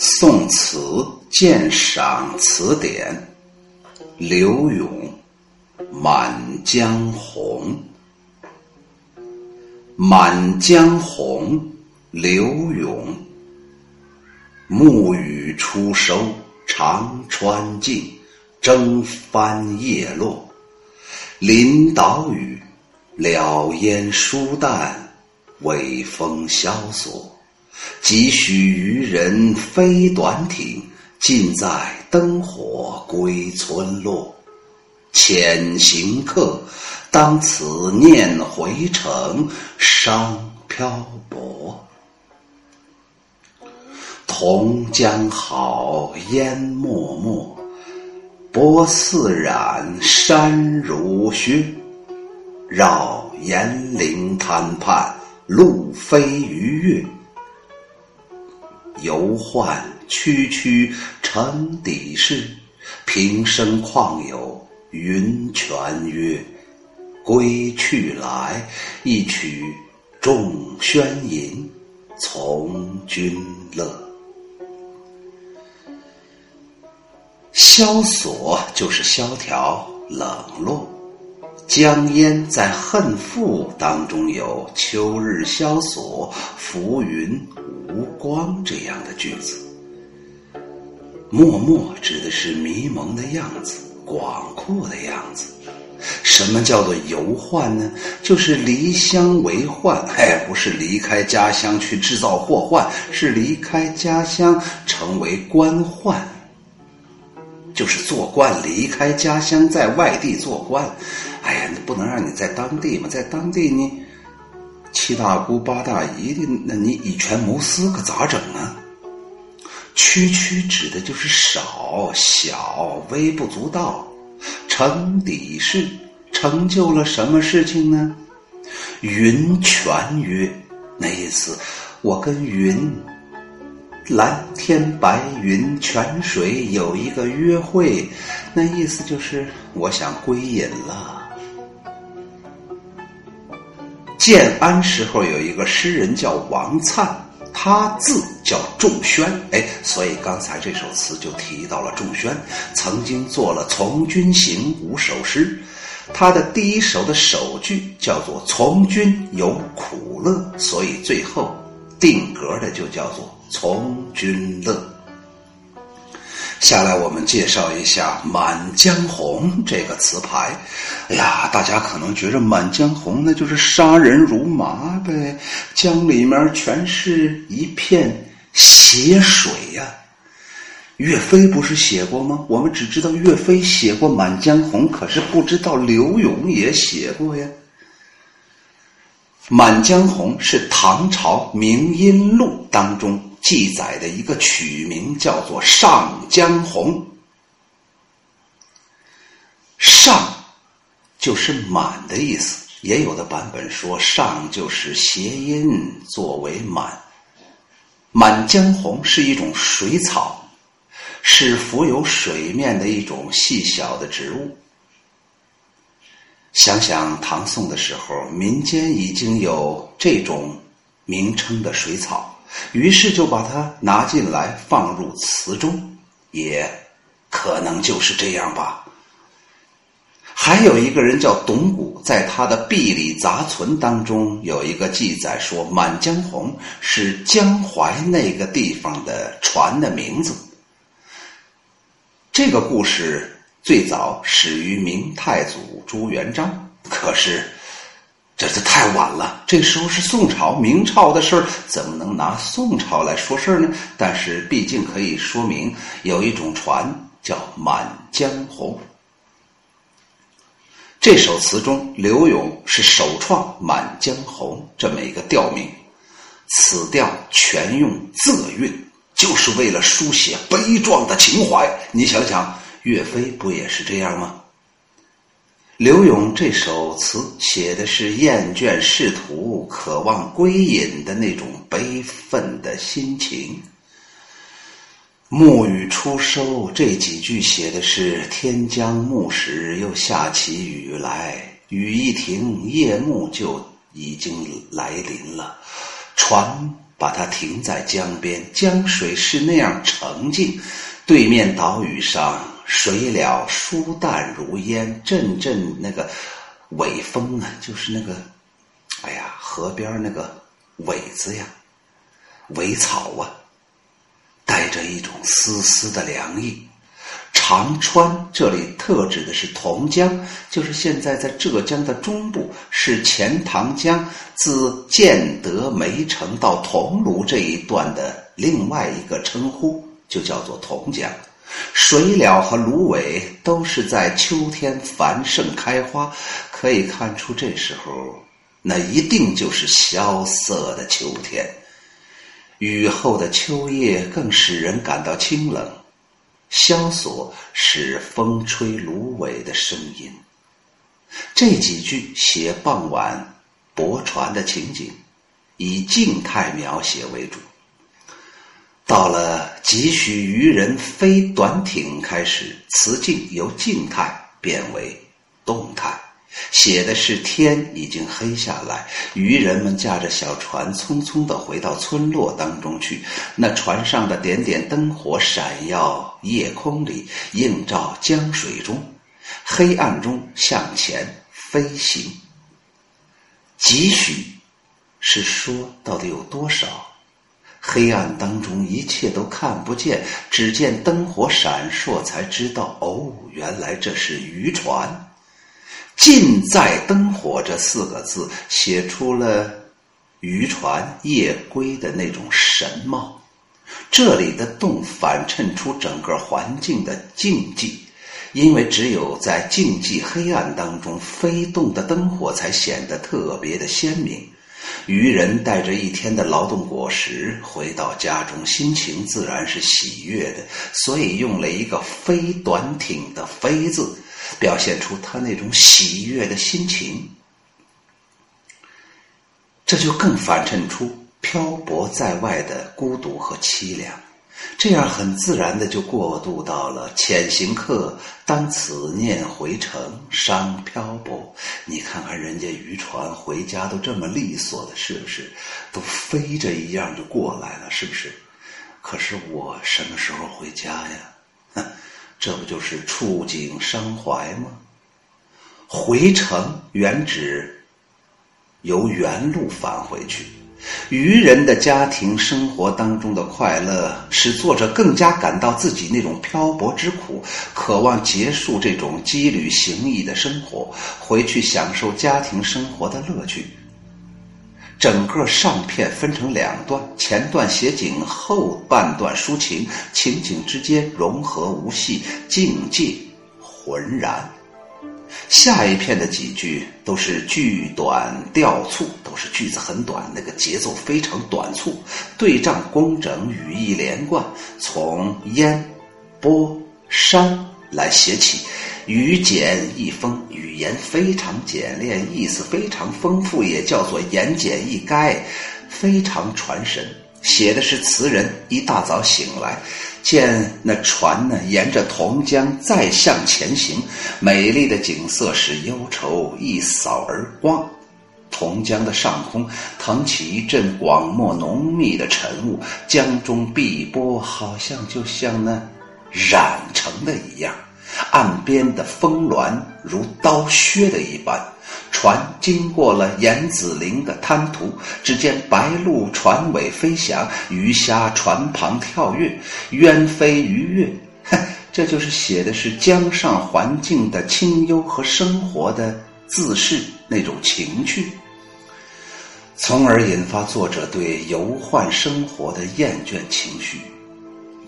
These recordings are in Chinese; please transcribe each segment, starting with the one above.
宋词鉴赏词典，刘永《满江红》。《满江红》刘永。暮雨初收长川尽，征帆叶落。林岛屿，了烟疏淡，微风萧索。几许渔人飞短艇，尽在灯火归村落。遣行客，当此念回程，伤漂泊。同江好烟漠漠，波似染山如雪。绕岩陵滩畔，路飞鱼跃。游宦区区成底事，平生况有云泉约？归去来，一曲众喧吟，从军乐。萧索就是萧条冷落。江淹在《恨赋》当中有“秋日萧索，浮云无光”这样的句子。漠漠指的是迷蒙的样子，广阔的样子。什么叫做游宦呢？就是离乡为宦，哎，不是离开家乡去制造祸患，是离开家乡成为官宦。就是做官，离开家乡，在外地做官。哎呀，你不能让你在当地嘛，在当地你七大姑八大姨的，那你以权谋私，可咋整啊？区区指的就是少小微不足道，成底事成就了什么事情呢？云泉约，那意思，我跟云。蓝天白云泉水有一个约会，那意思就是我想归隐了。建安时候有一个诗人叫王粲，他字叫仲宣，哎，所以刚才这首词就提到了仲宣，曾经做了《从军行》五首诗，他的第一首的首句叫做“从军有苦乐”，所以最后定格的就叫做。从军乐。下来，我们介绍一下《满江红》这个词牌。哎呀，大家可能觉着《满江红》那就是杀人如麻呗，江里面全是一片血水呀。岳飞不是写过吗？我们只知道岳飞写过《满江红》，可是不知道刘永也写过呀。《满江红》是唐朝《明音录》当中。记载的一个曲名叫做《上江红》，上就是满的意思，也有的版本说上就是谐音作为满。满江红是一种水草，是浮游水面的一种细小的植物。想想唐宋的时候，民间已经有这种名称的水草。于是就把它拿进来放入词中，也可能就是这样吧。还有一个人叫董谷，在他的《壁里杂存》当中有一个记载说，《满江红》是江淮那个地方的船的名字。这个故事最早始于明太祖朱元璋，可是。这这太晚了，这时候是宋朝、明朝的事儿，怎么能拿宋朝来说事儿呢？但是毕竟可以说明有一种船叫《满江红》。这首词中，刘永是首创《满江红》这么一个调名，此调全用仄韵，就是为了书写悲壮的情怀。你想想，岳飞不也是这样吗？刘永这首词写的是厌倦仕途、渴望归隐的那种悲愤的心情。暮雨初收这几句写的是天将暮时，又下起雨来，雨一停，夜幕就已经来临了。船把它停在江边，江水是那样澄净，对面岛屿上水了疏淡如烟，阵阵那个尾风啊，就是那个，哎呀，河边那个苇子呀，苇草啊，带着一种丝丝的凉意。长川这里特指的是同江，就是现在在浙江的中部，是钱塘江自建德梅城到桐庐这一段的另外一个称呼，就叫做同江。水鸟和芦苇都是在秋天繁盛开花，可以看出这时候那一定就是萧瑟的秋天。雨后的秋夜更使人感到清冷。萧索是风吹芦苇的声音。这几句写傍晚泊船的情景，以静态描写为主。到了几许渔人飞短艇开始，词境由静态变为动态。写的是天已经黑下来，渔人们驾着小船匆匆地回到村落当中去。那船上的点点灯火闪耀夜空里，映照江水中，黑暗中向前飞行。几许是说到底有多少？黑暗当中一切都看不见，只见灯火闪烁，才知道哦，原来这是渔船。近在灯火这四个字，写出了渔船夜归的那种神貌。这里的动反衬出整个环境的静寂，因为只有在静寂黑暗当中，飞动的灯火才显得特别的鲜明。渔人带着一天的劳动果实回到家中，心情自然是喜悦的，所以用了一个“飞短挺”的“飞”字。表现出他那种喜悦的心情，这就更反衬出漂泊在外的孤独和凄凉。这样很自然的就过渡到了潜行客当此念回程伤漂泊。你看看人家渔船回家都这么利索的，是不是？都飞着一样就过来了，是不是？可是我什么时候回家呀？哼！这不就是触景伤怀吗？回程原指由原路返回去。愚人的家庭生活当中的快乐，使作者更加感到自己那种漂泊之苦，渴望结束这种羁旅行役的生活，回去享受家庭生活的乐趣。整个上片分成两段，前段写景，后半段抒情，情景之间融合无隙，境界浑然。下一片的几句都是句短调促，都是句子很短，那个节奏非常短促，对仗工整，语意连贯。从烟、波、山来写起。语简意丰，语言非常简练，意思非常丰富，也叫做言简意赅，非常传神。写的是词人一大早醒来，见那船呢沿着同江再向前行，美丽的景色使忧愁一扫而光。同江的上空腾起一阵广漠浓密的晨雾，江中碧波好像就像那染成的一样。岸边的峰峦如刀削的一般，船经过了严子陵的滩涂，只见白鹭船尾飞翔，鱼虾船旁跳跃，鸢飞鱼跃。哼，这就是写的是江上环境的清幽和生活的自适那种情趣，从而引发作者对游宦生活的厌倦情绪。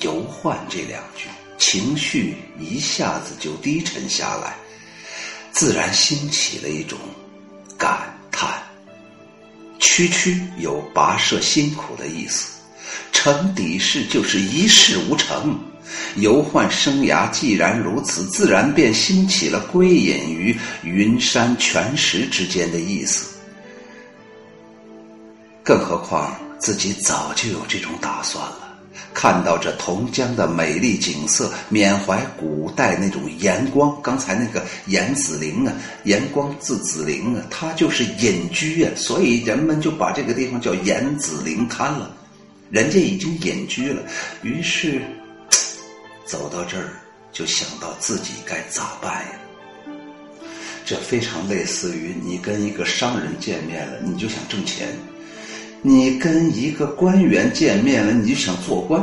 游宦这两句。情绪一下子就低沉下来，自然兴起了一种感叹。区区有跋涉辛苦的意思，成底事就是一事无成。游宦生涯既然如此，自然便兴起了归隐于云山泉石之间的意思。更何况自己早就有这种打算了。看到这同江的美丽景色，缅怀古代那种盐光。刚才那个严子陵啊，盐光字子陵啊，他就是隐居啊，所以人们就把这个地方叫严子陵滩了。人家已经隐居了，于是走到这儿就想到自己该咋办呀？这非常类似于你跟一个商人见面了，你就想挣钱；你跟一个官员见面了，你就想做官；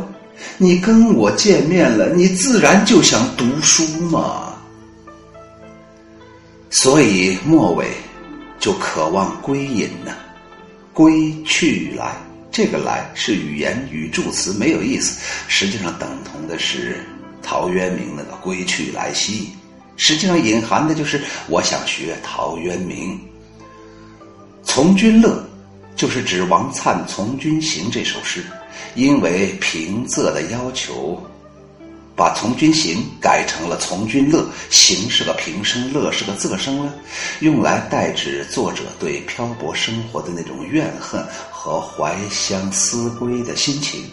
你跟我见面了，你自然就想读书嘛。所以末尾就渴望归隐呢，归去来，这个来是语言语助词，没有意思，实际上等同的是陶渊明那个归去来兮。实际上隐含的就是我想学陶渊明，《从军乐》就是指王粲《从军行》这首诗，因为平仄的要求，把《从军行》改成了《从军乐》，行是个平声，乐是个仄声了，用来代指作者对漂泊生活的那种怨恨和怀乡思归的心情。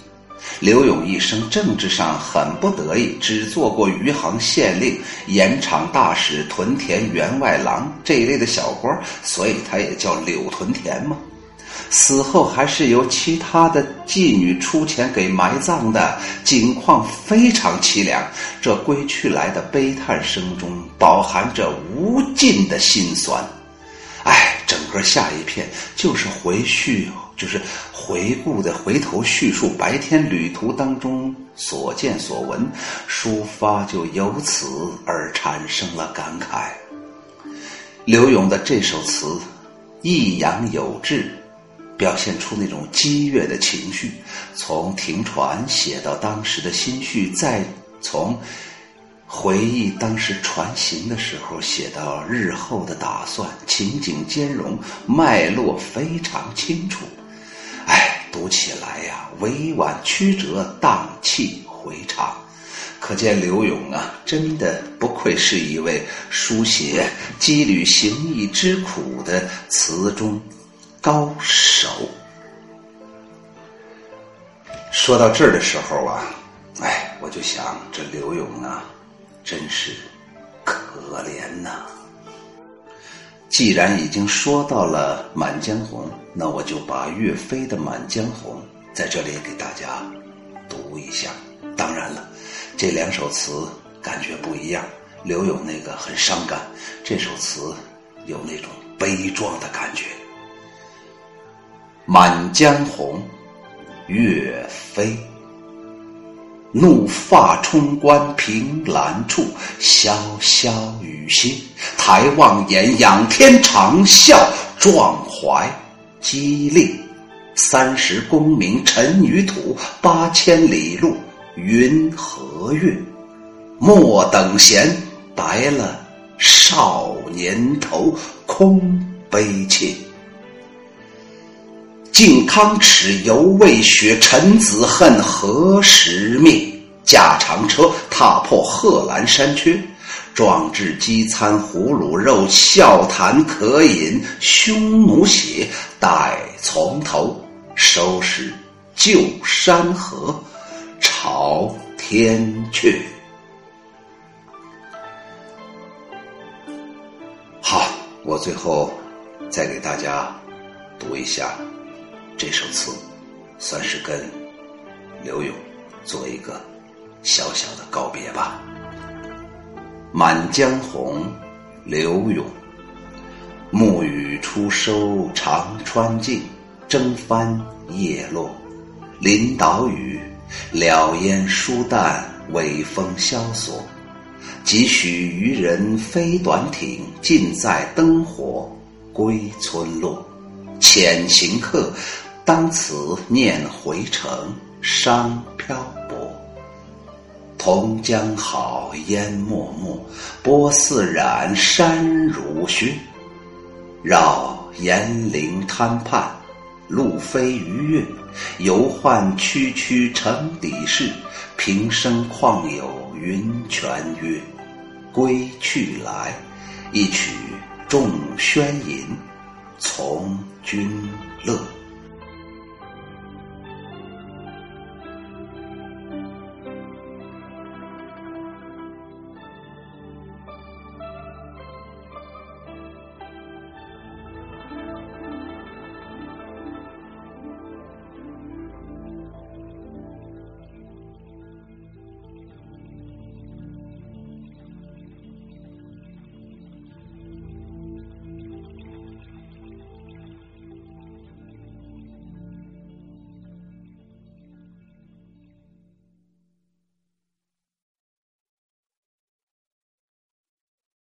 刘勇一生政治上很不得意，只做过余杭县令、盐场大使、屯田员外郎这一类的小官，所以他也叫柳屯田嘛。死后还是由其他的妓女出钱给埋葬的，景况非常凄凉。这归去来的悲叹声中，饱含着无尽的心酸。哎，整个下一片就是回叙。就是回顾的回头叙述白天旅途当中所见所闻，抒发就由此而产生了感慨。刘勇的这首词抑扬有致，表现出那种激越的情绪，从停船写到当时的心绪，再从回忆当时船行的时候写到日后的打算，情景兼容，脉络非常清楚。哎读起来呀，委婉曲折，荡气回肠，可见刘勇啊，真的不愧是一位书写羁旅行役之苦的词中高手。说到这儿的时候啊，哎，我就想，这刘勇啊，真是可怜呐。既然已经说到了《满江红》，那我就把岳飞的《满江红》在这里给大家读一下。当然了，这两首词感觉不一样。刘勇那个很伤感，这首词有那种悲壮的感觉。《满江红》，岳飞。怒发冲冠凭栏处，潇潇雨歇。抬望眼，仰天长啸，壮怀激烈。三十功名尘与土，八千里路云和月。莫等闲，白了少年头，空悲切。靖康耻，犹未雪；臣子恨，何时灭？驾长车，踏破贺兰山缺。壮志饥餐胡虏肉，笑谈渴饮匈奴血。待从头收拾旧山河，朝天阙。好，我最后再给大家读一下。这首词算是跟刘勇做一个小小的告别吧。《满江红》刘勇，暮雨初收长川尽，征帆叶落，林岛屿，了烟疏淡，尾风萧索。几许渔人飞短艇，尽在灯火归村落。遣行客。当此念回程，伤漂泊。同江好，烟漠漠，波似染，山如雪。绕岩陵滩畔，路飞鱼跃，游宦区区城底事。平生况有云泉约，归去来，一曲众轩吟，从军乐。